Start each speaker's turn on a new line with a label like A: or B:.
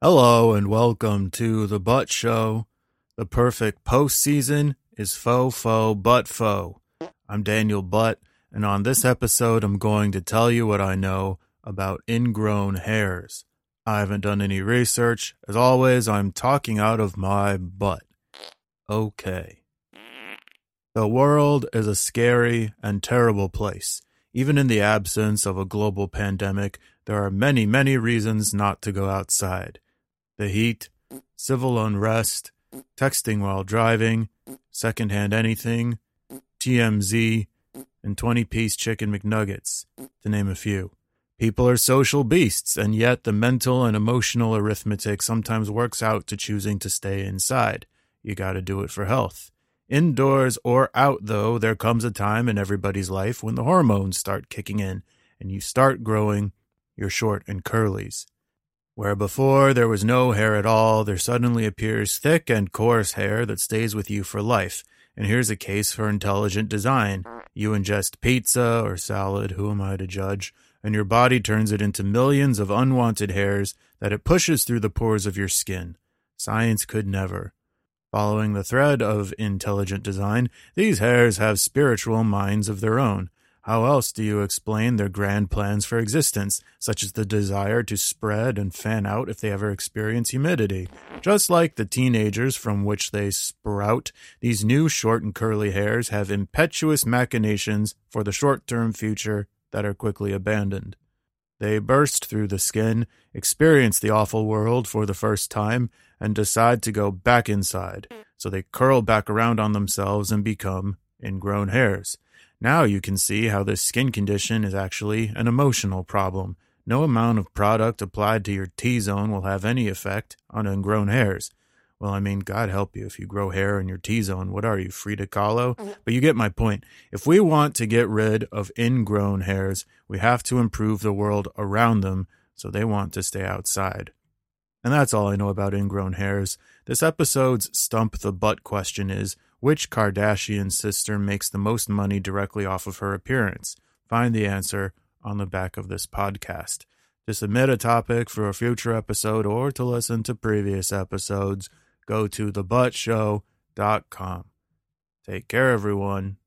A: Hello and welcome to the Butt Show. The perfect postseason is faux faux butt faux. I'm Daniel Butt, and on this episode, I'm going to tell you what I know about ingrown hairs. I haven't done any research. As always, I'm talking out of my butt. Okay. The world is a scary and terrible place. Even in the absence of a global pandemic, there are many, many reasons not to go outside the heat, civil unrest, texting while driving, secondhand anything, TMZ, and 20 piece chicken McNuggets, to name a few. People are social beasts, and yet the mental and emotional arithmetic sometimes works out to choosing to stay inside. You gotta do it for health. Indoors or out, though, there comes a time in everybody's life when the hormones start kicking in and you start growing your short and curlies. Where before there was no hair at all, there suddenly appears thick and coarse hair that stays with you for life. And here's a case for intelligent design. You ingest pizza or salad, who am I to judge? And your body turns it into millions of unwanted hairs that it pushes through the pores of your skin. Science could never. Following the thread of intelligent design, these hairs have spiritual minds of their own. How else do you explain their grand plans for existence, such as the desire to spread and fan out if they ever experience humidity? Just like the teenagers from which they sprout, these new short and curly hairs have impetuous machinations for the short term future that are quickly abandoned. They burst through the skin, experience the awful world for the first time, and decide to go back inside. So they curl back around on themselves and become ingrown hairs. Now you can see how this skin condition is actually an emotional problem. No amount of product applied to your T zone will have any effect on ingrown hairs. Well, I mean, God help you if you grow hair in your T zone. What are you, Frida Kahlo? Mm-hmm. But you get my point. If we want to get rid of ingrown hairs, we have to improve the world around them so they want to stay outside. And that's all I know about ingrown hairs. This episode's Stump the Butt question is which Kardashian sister makes the most money directly off of her appearance? Find the answer on the back of this podcast. To submit a topic for a future episode or to listen to previous episodes, go to thebuttshow.com. Take care, everyone.